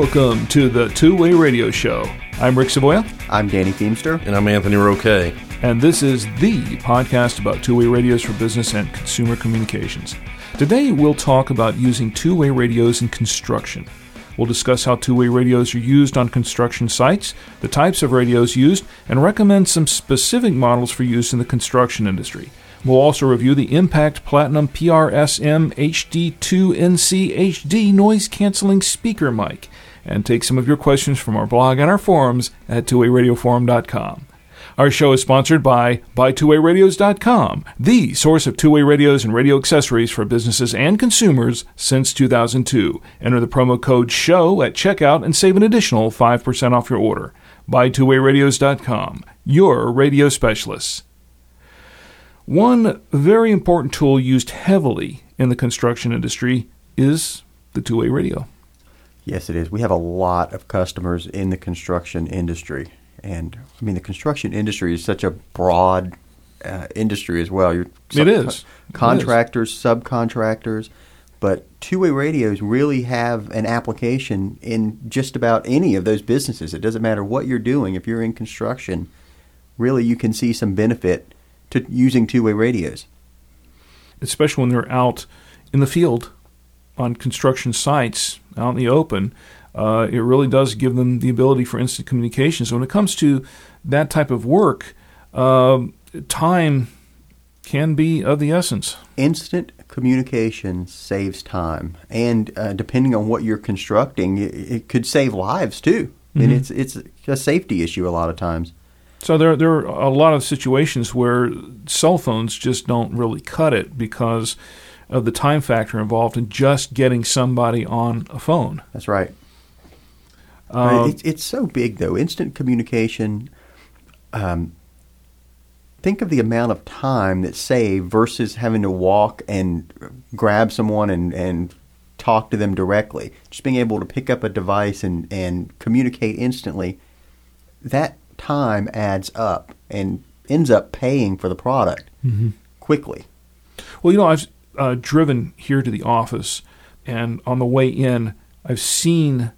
Welcome to the Two Way Radio Show. I'm Rick Savoya. I'm Danny Feemster. And I'm Anthony Roque. And this is the podcast about two way radios for business and consumer communications. Today we'll talk about using two way radios in construction. We'll discuss how two way radios are used on construction sites, the types of radios used, and recommend some specific models for use in the construction industry. We'll also review the Impact Platinum PRSM HD2NC HD noise canceling speaker mic and take some of your questions from our blog and our forums at twowayradioforum.com. Our show is sponsored by BuyTwoWayRadios.com, the source of two-way radios and radio accessories for businesses and consumers since 2002. Enter the promo code SHOW at checkout and save an additional 5% off your order. BuyTwoWayRadios.com, your radio specialists. One very important tool used heavily in the construction industry is the two way radio. Yes, it is. We have a lot of customers in the construction industry. And I mean, the construction industry is such a broad uh, industry as well. You're sub- it is. Contractors, it is. subcontractors. But two way radios really have an application in just about any of those businesses. It doesn't matter what you're doing. If you're in construction, really you can see some benefit to using two way radios. Especially when they're out in the field on construction sites, out in the open, uh, it really does give them the ability for instant communication. So when it comes to that type of work, uh, time can be of the essence. Instant communication saves time, and uh, depending on what you're constructing, it, it could save lives too. Mm-hmm. And it's it's a safety issue a lot of times. So there, there are a lot of situations where cell phones just don't really cut it because of the time factor involved in just getting somebody on a phone. That's right. Um, it's, it's so big, though. Instant communication. Um, think of the amount of time that's saved versus having to walk and grab someone and, and talk to them directly. Just being able to pick up a device and, and communicate instantly. That time adds up and ends up paying for the product mm-hmm. quickly. Well, you know, I've uh, driven here to the office, and on the way in, I've seen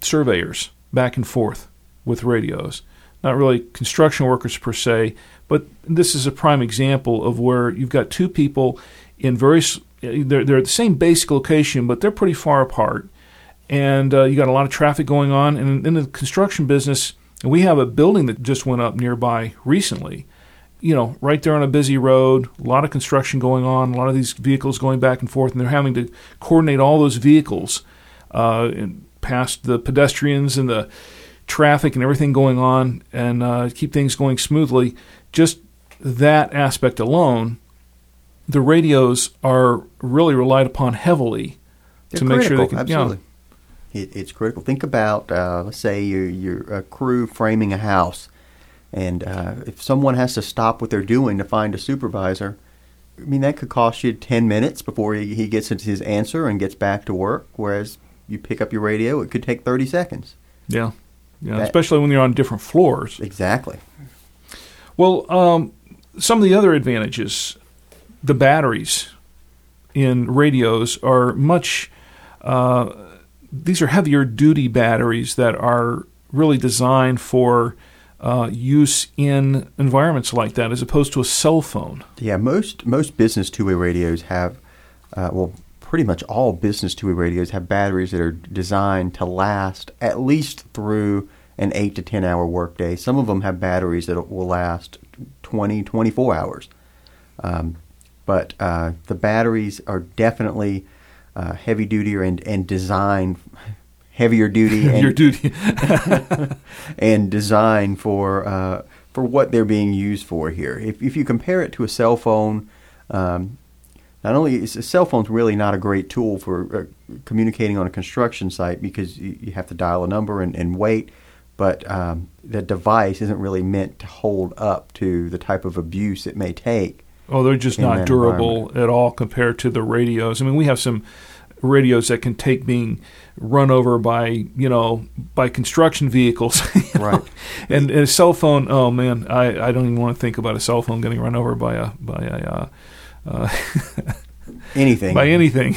surveyors back and forth with radios. Not really construction workers per se, but this is a prime example of where you've got two people in very they're, they're at the same basic location, but they're pretty far apart, and uh, you got a lot of traffic going on. And in the construction business, and we have a building that just went up nearby recently. You know, right there on a busy road, a lot of construction going on, a lot of these vehicles going back and forth, and they're having to coordinate all those vehicles uh, past the pedestrians and the traffic and everything going on and uh, keep things going smoothly. Just that aspect alone, the radios are really relied upon heavily They're to critical, make sure they can. Absolutely. You know, it, it's critical. Think about, uh, let's say you're, you're a crew framing a house, and uh, if someone has to stop what they're doing to find a supervisor, I mean, that could cost you 10 minutes before he, he gets his answer and gets back to work, whereas you pick up your radio, it could take 30 seconds. Yeah. Yeah, that, especially when you're on different floors. Exactly. Well, um, some of the other advantages, the batteries in radios are much uh, these are heavier duty batteries that are really designed for uh, use in environments like that, as opposed to a cell phone. Yeah, most most business two way radios have, uh, well, pretty much all business two way radios have batteries that are designed to last at least through an eight to ten hour workday. Some of them have batteries that will last 20, 24 hours. Um, but uh, the batteries are definitely uh, heavy duty and, and design heavier duty and, duty and design for uh, for what they're being used for here. If, if you compare it to a cell phone, um, not only is a cell phone's really not a great tool for uh, communicating on a construction site because you, you have to dial a number and, and wait, but um, the device isn't really meant to hold up to the type of abuse it may take. Oh, they're just not durable at all compared to the radios. I mean, we have some radios that can take being run over by you know by construction vehicles. Right. And, and, a cell phone oh man I, I don't even want to think about a cell phone getting run over by a by a uh, uh, anything. by anything.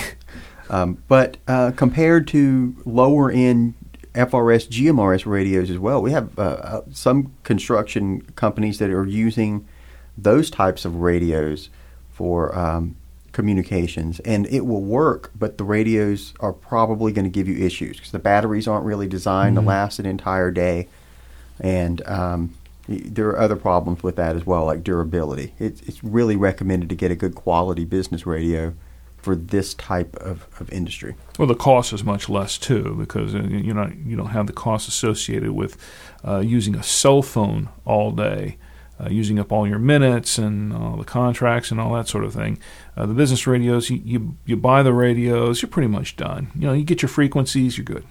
Um, but uh, compared to lower end FRS GMRS radios as well we have uh, uh, some construction companies that are using those types of radios for um, communications, and it will work, but the radios are probably going to give you issues because the batteries aren't really designed mm-hmm. to last an entire day, and um, there are other problems with that as well, like durability. It's, it's really recommended to get a good quality business radio for this type of, of industry. Well, the cost is much less too because uh, you know you don't have the cost associated with uh, using a cell phone all day uh, using up all your minutes and all the contracts and all that sort of thing. Uh, the business radios, you, you, you buy the radios, you're pretty much done. You know, you get your frequencies, you're good.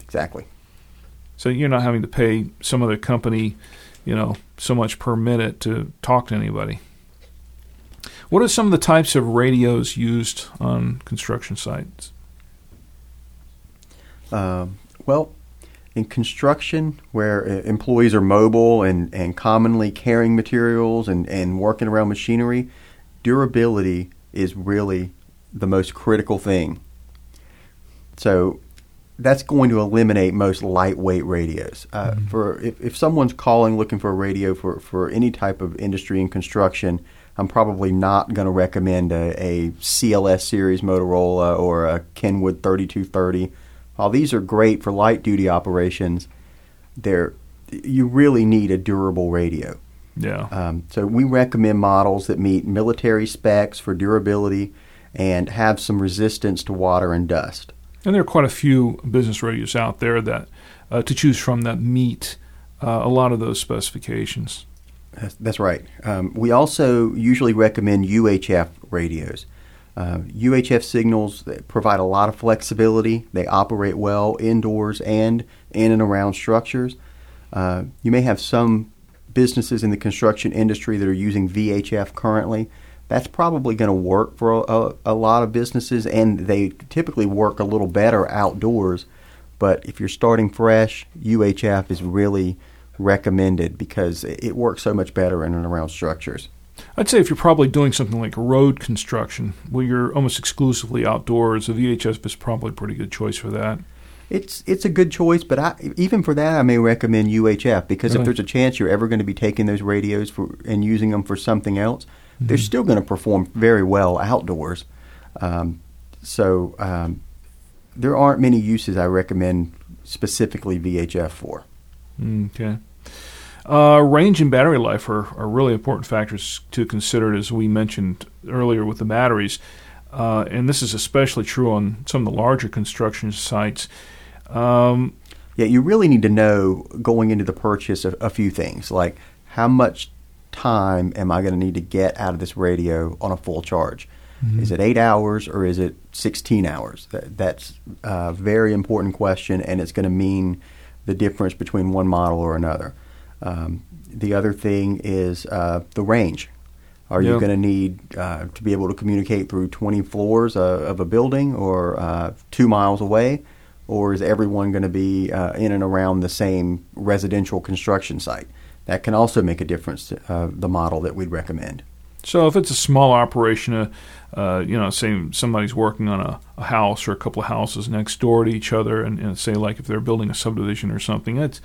Exactly. So you're not having to pay some other company, you know, so much per minute to talk to anybody. What are some of the types of radios used on construction sites? Um, well, in construction where uh, employees are mobile and, and commonly carrying materials and, and working around machinery, durability is really the most critical thing. So that's going to eliminate most lightweight radios. Uh, mm-hmm. For if, if someone's calling looking for a radio for, for any type of industry in construction, I'm probably not going to recommend a, a CLS series Motorola or a Kenwood 3230 while these are great for light duty operations, they're you really need a durable radio. Yeah. Um, so we recommend models that meet military specs for durability and have some resistance to water and dust. And there are quite a few business radios out there that uh, to choose from that meet uh, a lot of those specifications. That's, that's right. Um, we also usually recommend UHF radios. Uh, UHF signals provide a lot of flexibility. They operate well indoors and in and around structures. Uh, you may have some businesses in the construction industry that are using VHF currently. That's probably going to work for a, a, lot of businesses, and they typically work a little better outdoors. But if you're starting fresh, UHF is really recommended because it works so much better in and around structures. I'd say if you're probably doing something like road construction, where you're almost exclusively outdoors, the VHF is probably a pretty good choice for that. It's it's a good choice, but I, even for that, I may recommend UHF because really? if there's a chance you're ever going to be taking those radios for and using them for something else, mm-hmm. they're still going to perform very well outdoors. Um, so um, there aren't many uses I recommend specifically VHF for. Okay. Uh, range and battery life are, are really important factors to consider, as we mentioned earlier with the batteries. Uh, and this is especially true on some of the larger construction sites. Um, yeah, you really need to know going into the purchase a, a few things, like how much time am I going to need to get out of this radio on a full charge? Mm-hmm. Is it eight hours or is it 16 hours? That, that's a very important question, and it's going to mean the difference between one model or another. Um, the other thing is uh, the range. Are you going to need uh, to be able to communicate through 20 floors uh, of a building or uh, two miles away? Or is everyone going to be uh, in and around the same residential construction site? That can also make a difference to uh, the model that we'd recommend. So if it's a small operation, uh, you know, say somebody's working on a, a, house or a couple of houses next door to each other, and, and say like if they're building a subdivision or something, it's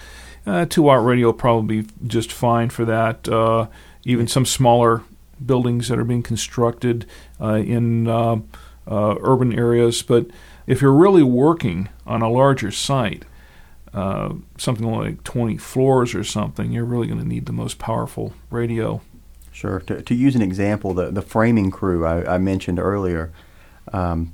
uh, two watt radio will probably be just fine for that. Uh, even some smaller buildings that are being constructed uh, in uh, uh, urban areas. But if you're really working on a larger site, uh, something like 20 floors or something, you're really going to need the most powerful radio. Sure. To, to use an example, the, the framing crew I, I mentioned earlier, um,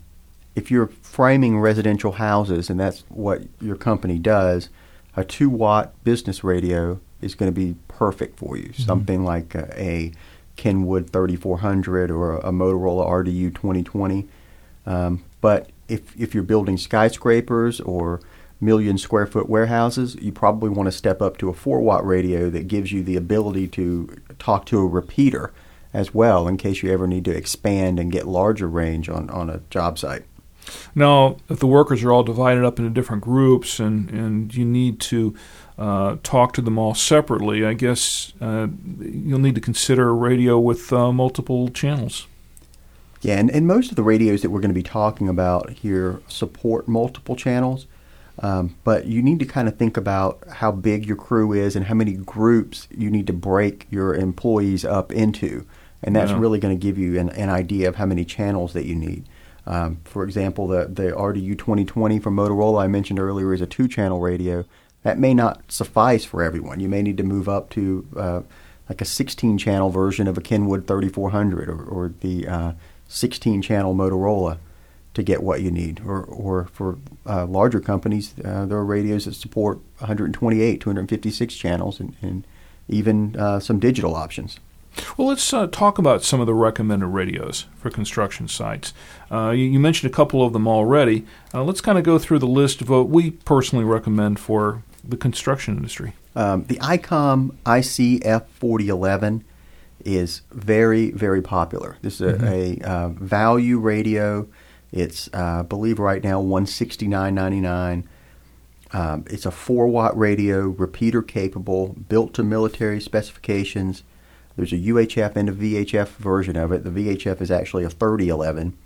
if you're framing residential houses and that's what your company does, a two watt business radio is going to be perfect for you. Mm-hmm. Something like a, a Kenwood 3400 or a, Motorola RDU 2020. Um, but if, if you're building skyscrapers or million square foot warehouses, you probably want to step up to a 4 watt radio that gives you the ability to talk to a repeater as well in case you ever need to expand and get larger range on, on a job site. Now, if the workers are all divided up into different groups and, and you need to uh, talk to them all separately, I guess uh, you'll need to consider a radio with uh, multiple channels. Yeah, and, and most of the radios that we're going to be talking about here support multiple channels. Um, but you need to kind of think about how big your crew is and how many groups you need to break your employees up into. And that's yeah. really going to give you an, an, idea of how many channels that you need. Um, for example, the, the RDU 2020 from Motorola I mentioned earlier is a two channel radio. That may not suffice for everyone. You may need to move up to uh, like a 16 channel version of a Kenwood 3400 or, or the uh, 16 channel Motorola to get what you need. Or, or for uh, larger companies, uh, there are radios that support 128, 256 channels, and, and even uh, some digital options. Well, let's uh, talk about some of the recommended radios for construction sites. Uh, you, you, mentioned a couple of them already. Uh, let's kind of go through the list of what we personally recommend for the construction industry. Um, the ICOM ICF 4011 is very, very popular. This is a, mm-hmm. a uh, value radio. It's, uh, I believe, right now one sixty nine ninety nine. Um, it's a four watt radio, repeater capable, built to military specifications. There's a UHF and a VHF version of it. The VHF is actually a 3011.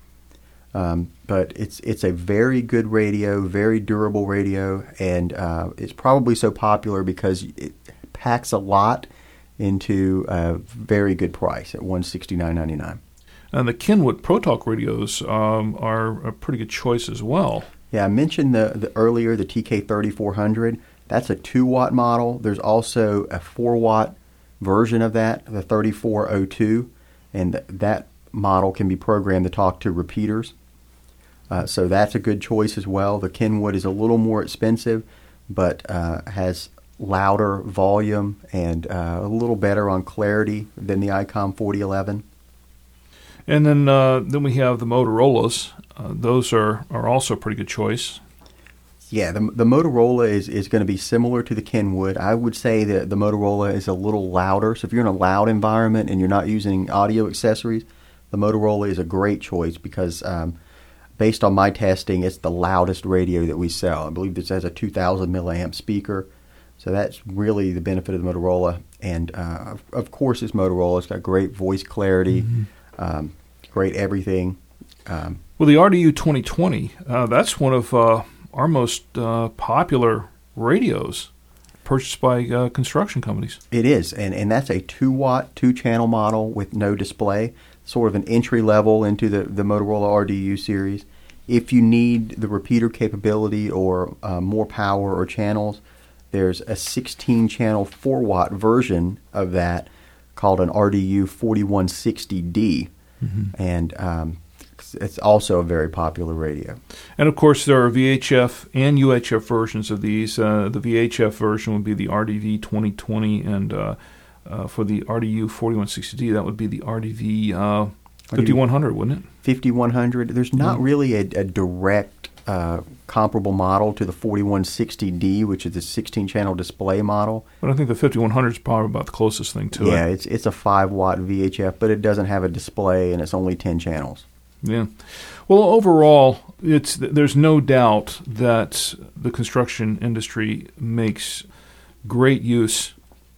Um, but it's it's a very good radio, very durable radio, and uh, it's probably so popular because it packs a lot into a very good price at one sixty nine ninety nine. And the Kenwood ProTalk radios um, are a pretty good choice as well. Yeah, I mentioned the, the earlier the TK thirty four hundred. That's a two watt model. There's also a four watt version of that, the 3402, and that model can be programmed to talk to repeaters. Uh, so that's a good choice as well. The Kenwood is a little more expensive, but uh, has louder volume and uh, a little better on clarity than the ICOM 4011. And then uh, then we have the Motorola's. Uh, those are, are also a pretty good choice. Yeah, the, the Motorola is, is going to be similar to the Kenwood. I would say that the Motorola is a little louder. So if you're in a loud environment and you're not using audio accessories, the Motorola is a great choice because um, based on my testing, it's the loudest radio that we sell. I believe this has a 2,000 milliamp speaker. So that's really the benefit of the Motorola. And uh, of, of, course, it's Motorola. It's got great voice clarity, mm-hmm. Um, great everything. Um, well, the RDU 2020, uh, that's one of uh, our most uh, popular radios purchased by uh, construction companies. It is, and, and that's a 2 watt, 2 channel model with no display, sort of an entry level into the, the Motorola RDU series. If you need the repeater capability or uh, more power or channels, there's a 16 channel 4 watt version of that called an RDU 4160D. Mm-hmm. And um, it's also a very popular radio. And of course, there are VHF and UHF versions of these. Uh, the VHF version would be the RDV 2020, and uh, uh, for the RDU 4160D, that would be the RDV uh, 5100, wouldn't it? 5100. There's not mm-hmm. really a, a direct uh, comparable model to the 4160D, which is the 16 channel display model. But I think the 5100 is probably about the closest thing to yeah, it. Yeah, it's, it's a 5 watt VHF, but it doesn't have a display and it's only 10 channels. Yeah. Well, overall, it's there's no doubt that the construction industry makes great use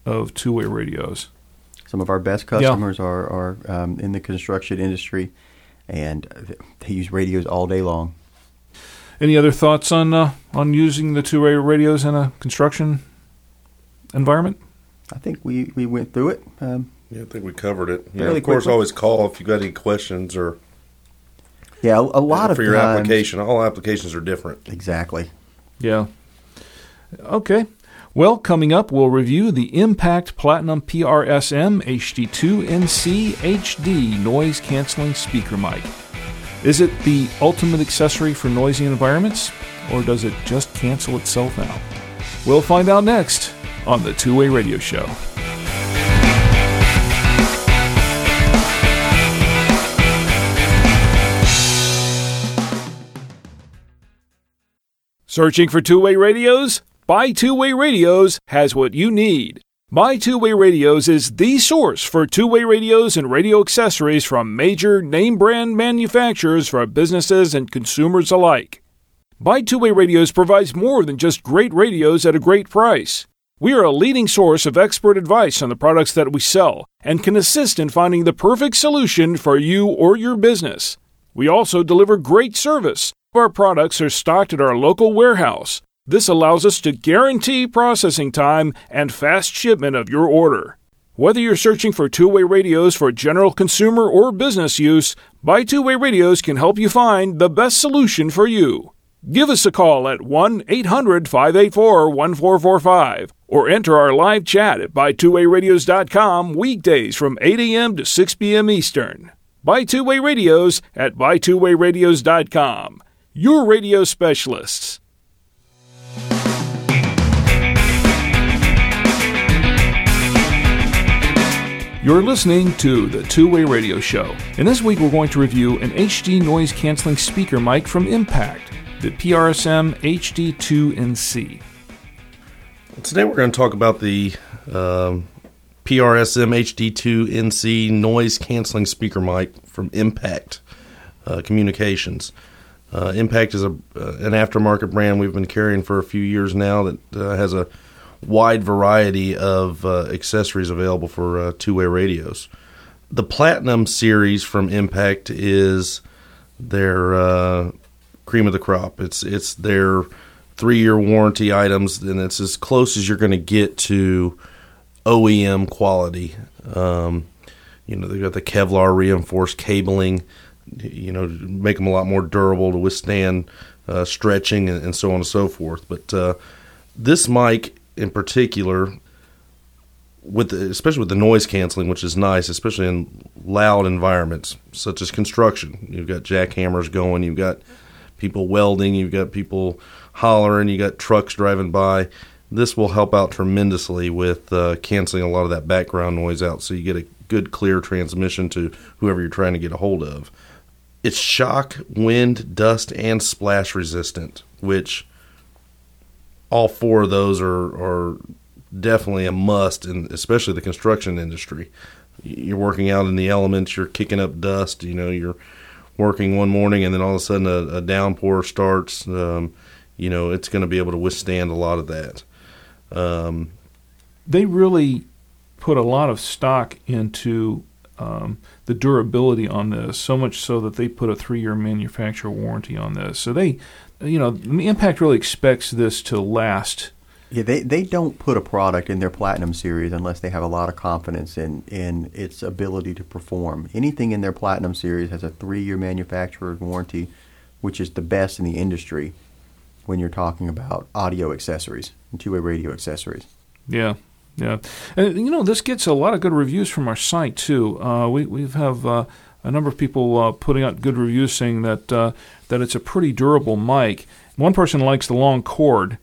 of two-way radios. Some of our best customers yeah. are are um, in the construction industry, and they use radios all day long. Any other thoughts on uh, on using the two-way radios in a construction environment? I think we, we went through it. Um, yeah, I think we covered it. You know, of course, quickly. always call if you've got any questions or yeah, a, a lot of for your times, application. All applications are different. Exactly. Yeah. Okay. Well, coming up, we'll review the Impact Platinum PRSM HD2 NC HD noise canceling speaker mic. Is it the ultimate accessory for noisy environments, or does it just cancel itself out? We'll find out next on the Two Way Radio Show. Searching for two way radios? Buy Two Way Radios has what you need. Buy Two Way Radios is the source for two way radios and radio accessories from major name brand manufacturers for businesses and consumers alike. Buy Two Way Radios provides more than just great radios at a great price. We are a leading source of expert advice on the products that we sell and can assist in finding the perfect solution for you or your business. We also deliver great service. Our products are stocked at our local warehouse. This allows us to guarantee processing time and fast shipment of your order. Whether you're searching for two way radios for general consumer or business use, Buy Two Way Radios can help you find the best solution for you. Give us a call at 1 800 584 1445 or enter our live chat at buytwowayradios.com weekdays from 8 a.m. to 6 p.m. Eastern. Buy Two Way Radios at buytwowayradios.com. Your radio specialists. You're listening to the Two Way Radio Show, and this week we're going to review an HD noise canceling speaker mic from Impact the PRSM HD2NC. Today we're going to talk about the um, PRSM HD2NC noise canceling speaker mic from Impact uh, Communications. Uh, Impact is a, uh, an aftermarket brand we've been carrying for a few years now that uh, has a wide variety of uh, accessories available for uh, two way radios. The Platinum series from Impact is their cream of the crop. It's it's their three year warranty items, and it's as close as you're going to get to OEM quality. Um, you know, they've got the Kevlar reinforced cabling. You know, make them a lot more durable to withstand uh, stretching and, and, so on and so forth. But uh, this mic in particular, with the, especially with the noise canceling, which is nice, especially in loud environments such as construction. You've got jackhammers going. You've got people welding, you've got people hollering, you got trucks driving by. This will help out tremendously with uh, canceling a lot of that background noise out so you get a good, clear transmission to whoever you're trying to get a hold of. It's shock, wind, dust, and splash resistant, which all four of those are, are definitely a must, in especially the construction industry. You're working out in the elements, you're kicking up dust, you know, you're working one morning and then all of a sudden a, a downpour starts, um, you know, it's going to be able to withstand a lot of that. Um, they really put a lot of stock into um, the durability on this, so much so that they put a three-year manufacturer warranty on this. So they, you know, Impact really expects this to last yeah, they, they don't put a product in their platinum series unless they have a lot of confidence in, in its ability to perform. Anything in their platinum series has a three year manufacturer's warranty, which is the best in the industry when you're talking about audio accessories and two way radio accessories. Yeah, yeah, and you know this gets a lot of good reviews from our site too. Uh, we we have uh, a number of people uh, putting out good reviews saying that uh, that it's a pretty durable mic. One person likes the long cord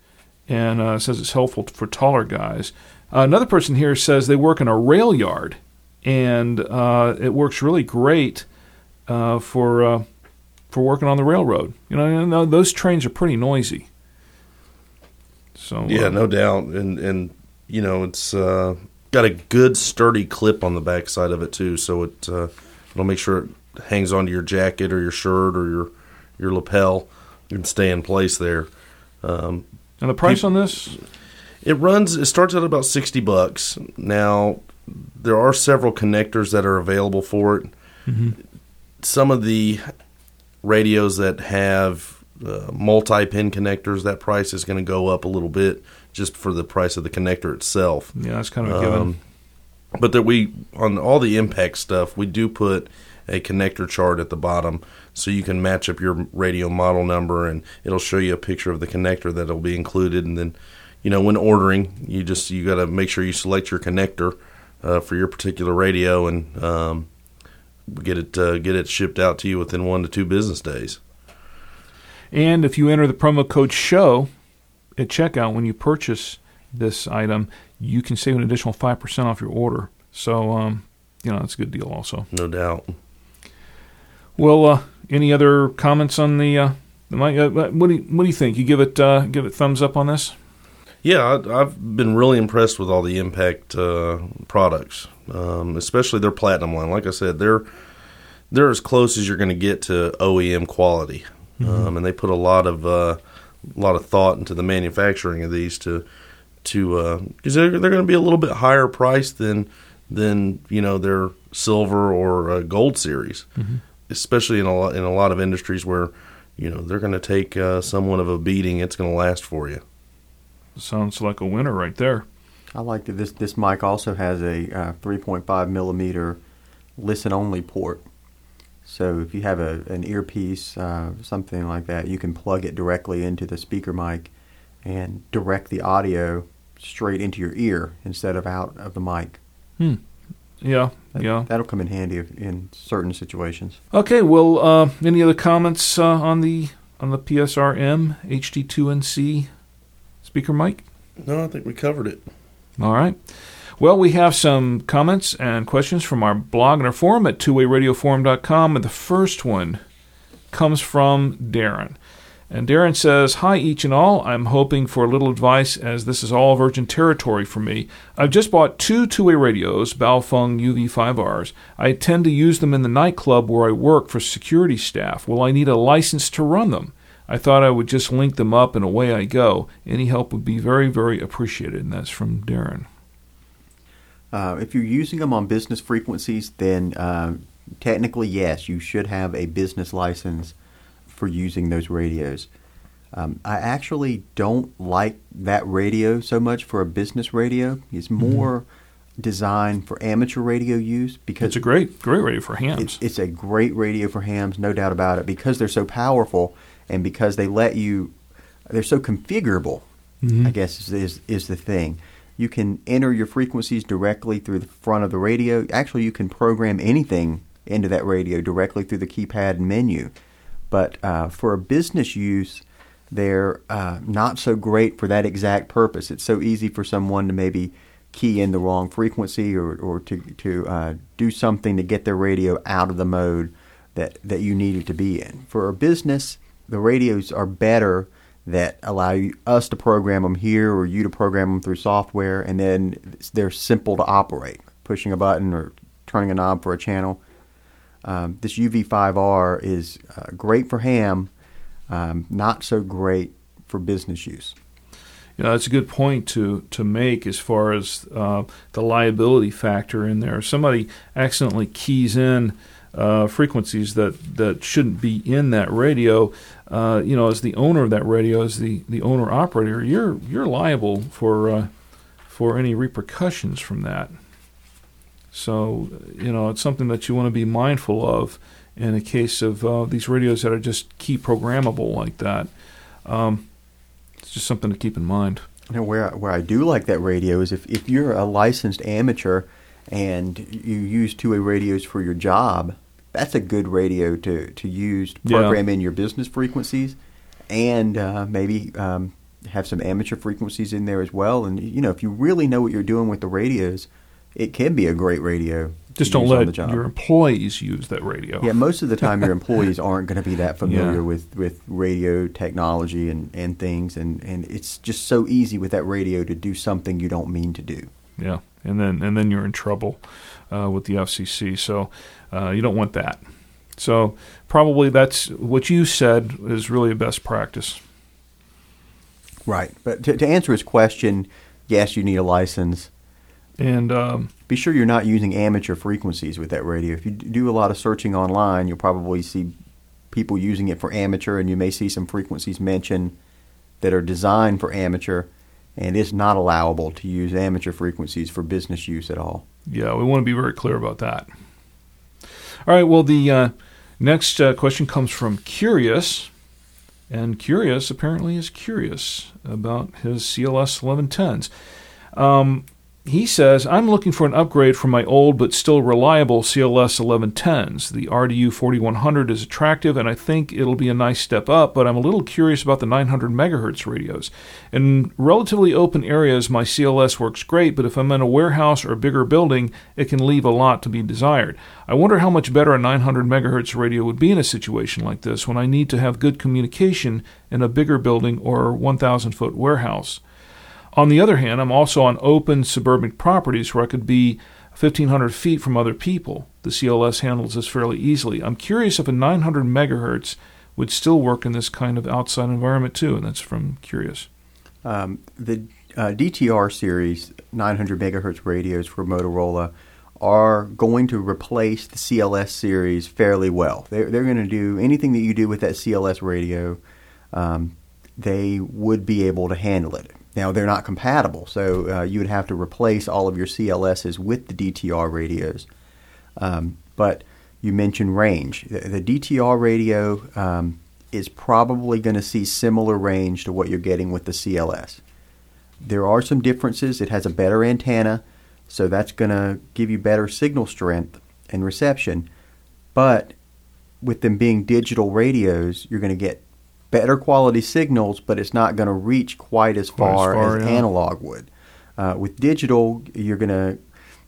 and uh, says it's helpful for taller guys. Another person here says they work in a rail yard, and uh, it works really great uh, for uh, for working on the railroad. You know, those trains are pretty noisy. So yeah, no doubt, and and you know it's got a good sturdy clip on the backside of it too, so it it'll make sure it hangs onto your jacket or your shirt or your your lapel and stay in place there. Um, and the price on this? It runs. It starts at about sixty bucks. Now, there are several connectors that are available for it. Mm-hmm. Some of the radios that have uh, multi-pin connectors, that price is going to go up a little bit just for the price of the connector itself. Yeah, that's kind of a given. Um, but that we on all the impact stuff, we do put a connector chart at the bottom so you can match up your radio model number and it'll show you a picture of the connector that'll be included. And then you know when ordering you just you got to make sure you select your connector uh, for your particular radio and um, get it uh, get it shipped out to you within one to two business days. And if you enter the promo code show at checkout when you purchase this item you can save an additional 5% off your order so um, you know that's a good deal also no doubt well uh, any other comments on the uh, mic, uh, what do you, what do you think? You give it uh, give it thumbs up on this? Yeah, I, have been really impressed with all the Impact uh, products, um, especially their Platinum line. Like I said, they're they're as close as you're going to get to OEM quality, mm-hmm. um, and they put a lot of uh, a lot of thought into the manufacturing of these to to because uh, they're they're going to be a little bit higher priced than than you know their silver or uh, gold series, mm-hmm. especially in a lot in a lot of industries where you know they're going to take uh, somewhat of a beating. It's going to last for you. Sounds like a winner right there. I like that this this mic also has a uh, 3.5 millimeter listen only port. So if you have a, an earpiece, uh, something like that, you can plug it directly into the speaker mic and direct the audio straight into your ear instead of out of the mic. Hmm. Yeah, that, yeah. That'll come in handy in certain situations. Okay. Well, uh, any other comments uh, on the on the PRSM HD2NC speaker mic? No, I think we covered it. All right. Well, we have some comments and questions from our blog and our forum at twowayradioforum.com, and the first one comes from Darren. And Darren says, Hi, each and all. I'm hoping for a little advice as this is all virgin territory for me. I've just bought two two way radios, Baofeng UV5Rs. I tend to use them in the nightclub where I work for security staff. Will I need a license to run them? I thought I would just link them up and away I go. Any help would be very, very appreciated. And that's from Darren. Uh, if you're using them on business frequencies, then uh, technically, yes, you should have a business license for using those radios. Um, I actually don't like that radio so much for a business radio. It's mm-hmm. more mm-hmm. designed for amateur radio use because it's a great, great radio for hams. It's, it's a great radio for hams, no doubt about it, because they're so powerful and because they let you, they're so configurable. Mm-hmm. I guess is is the thing. You can enter your frequencies directly through the front of the radio. Actually, you can program anything into that radio directly through the keypad menu. But uh, for a business use, they're uh, not so great for that exact purpose. It's so easy for someone to maybe key in the wrong frequency or, or to, to uh, do something to get their radio out of the mode that, that you need it to be in. For a business, the radios are better that allow you, us to program them here or you to program them through software, and then they're simple to operate. Pushing a button or turning a knob for a channel. Um, this UV5R is uh, great for ham, um, not so great for business use. You know, that's a good point to, to make as far as uh, the liability factor in there. Somebody accidentally keys in uh, frequencies that, that shouldn't be in that radio, uh, you know, as the owner of that radio, as the, the owner operator, you're you're liable for uh, for any repercussions from that. So you know, it's something that you want to be mindful of in a case of uh, these radios that are just key programmable like that. Um, it's just something to keep in mind. Now, where where I do like that radio is if, if you're a licensed amateur and you use two way radios for your job, that's a good radio to, to use to program yeah. in your business frequencies and uh, maybe um, have some amateur frequencies in there as well. And, you know, if you really know what you're doing with the radios, it can be a great radio. Just don't let your employees use that radio. Yeah, most of the time your employees aren't going to be that familiar yeah. with, with radio technology and, and things. And, and it's just so easy with that radio to do something you don't mean to do. Yeah, and then and then you're in trouble uh, with the FCC. So uh, you don't want that. So probably that's what you said is really a best practice. Right, but to, to answer his question, yes, you need a license. And um, be sure you're not using amateur frequencies with that radio. If you do a lot of searching online, you'll probably see people using it for amateur, and you may see some frequencies mentioned that are designed for amateur, and it's not allowable to use amateur frequencies for business use at all. Yeah, we want to be very clear about that. All right, well, the uh, next uh, question comes from Curious. And Curious apparently is curious about his CLS 1110s. Um, he says, I'm looking for an upgrade from my old but still reliable CLS 1110s. The RDU 4100 is attractive and I think it'll be a nice step up, but I'm a little curious about the 900 megahertz radios. In relatively open areas, my CLS works great, but if I'm in a warehouse or a bigger building, it can leave a lot to be desired. I wonder how much better a 900 megahertz radio would be in a situation like this when I need to have good communication in a bigger building or 1,000 foot warehouse. On the other hand, I'm also on open suburban properties where I could be 1,500 feet from other people. The CLS handles this fairly easily. I'm curious if a 900 megahertz would still work in this kind of outside environment too, and that's from Curious. Um, the uh, DTR series 900 megahertz radios for Motorola are going to replace the CLS series fairly well. They're, they're going to do anything that you do with that CLS radio, um, they would be able to handle it. Now they're not compatible, so uh, you would have to replace all of your CLSs with the DTR radios. Um, but you mentioned range. The, the DTR radio um, is probably going to see similar range to what you're getting with the CLS. There are some differences. It has a better antenna, so that's going to give you better signal strength and reception. But with them being digital radios, you're going to get better quality signals, but it's not going to reach quite as far, quite as, far, as yeah. analog would. Uh, with digital, you're going to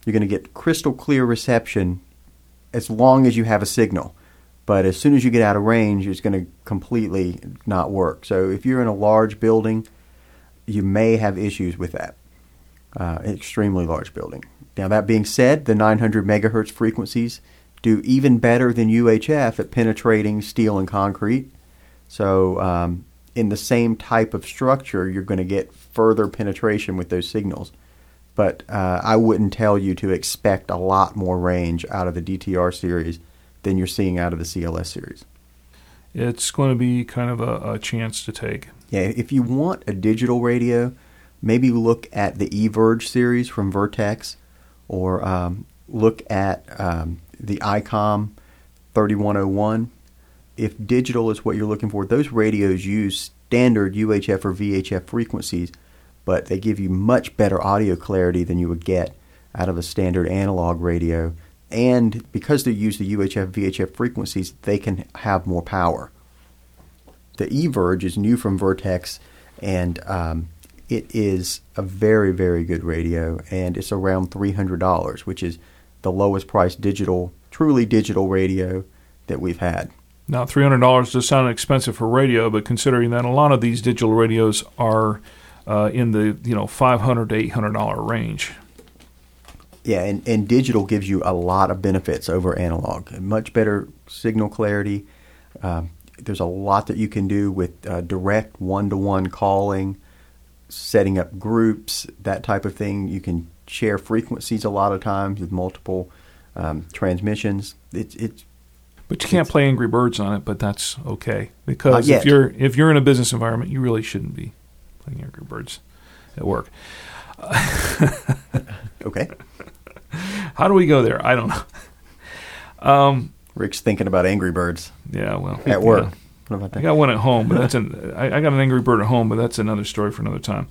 you're going to get crystal clear reception as long as you have a signal. But as soon as you get out of range, it's going to completely not work. So if you're in a large building, you may have issues with that. Uh, extremely large building. Now that being said, the 900 megahertz frequencies do even better than UHF at penetrating steel and concrete. So, um, in the same type of structure, you're going to get further penetration with those signals. But uh, I wouldn't tell you to expect a lot more range out of the DTR series than you're seeing out of the CLS series. It's going to be kind of a, a chance to take. Yeah, if you want a digital radio, maybe look at the eVerge series from Vertex or um, look at um, the ICOM 3101 if digital is what you're looking for, those radios use standard UHF or VHF frequencies, but they give you much better audio clarity than you would get out of a standard analog radio. And because they use the UHF VHF frequencies, they can have more power. The eVerge is new from Vertex, and um, it is a very, very good radio, and it's around $300, which is the lowest price digital, truly digital radio that we've had. Now, $300 does sound expensive for radio, but considering that a lot of these digital radios are uh, in the you know $500 to $800 range. Yeah, and, and digital gives you a lot of benefits over analog. Much better signal clarity. Um, there's a lot that you can do with uh, direct one to one calling, setting up groups, that type of thing. You can share frequencies a lot of times with multiple um, transmissions. It's, it's but you can't play Angry Birds on it, but that's okay because if you're if you're in a business environment, you really shouldn't be playing Angry Birds at work. okay. How do we go there? I don't know. Um, Rick's thinking about Angry Birds. Yeah, well, at work. Yeah. I got one at home, but that's an I, I, got an Angry Bird at home, but that's another story for another time.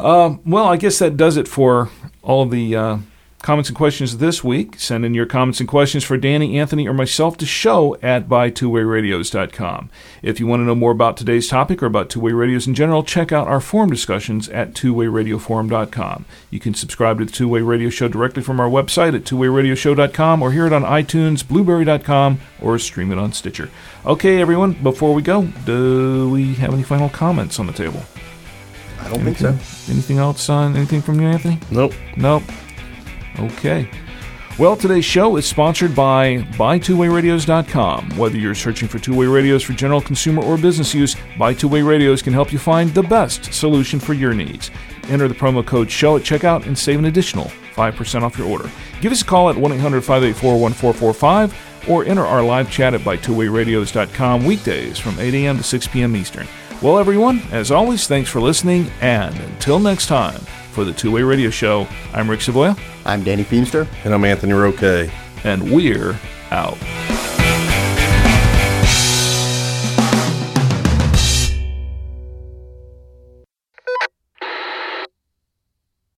Um, well, I guess that does it for all the. Uh, comments and questions this week. Send in your comments and questions for Danny, Anthony, or myself to show at buytwowayradios.com. If you want to know more about today's topic or about two-way radios in general, check out our forum discussions at twowayradioforum.com. You can subscribe to the Two Way Radio Show directly from our website at twowayradioshow.com or hear it on iTunes, blubrry.com, or stream it on Stitcher. Okay, everyone, before we go, do we have any final comments on the table? I don't anything, think so. Anything else on anything from you, Anthony? Nope. Nope. Okay. Well, today's show is sponsored by BuyTwoWayRadios.com. Whether you're searching for two-way radios for general consumer or business use, Buy Two Way Radios can help you find the best solution for your needs. Enter the promo code SHOW at checkout and save an additional 5% off your order. Give us a call at 1-800-584-1445 or enter our live chat at BuyTwoWayRadios.com weekdays from 8 a.m. to 6 p.m. Eastern. Well, everyone, as always, thanks for listening, and until next time, for the Two Way Radio Show, I'm Rick Savoya. I'm Danny Feemster. And I'm Anthony Roque. And we're out.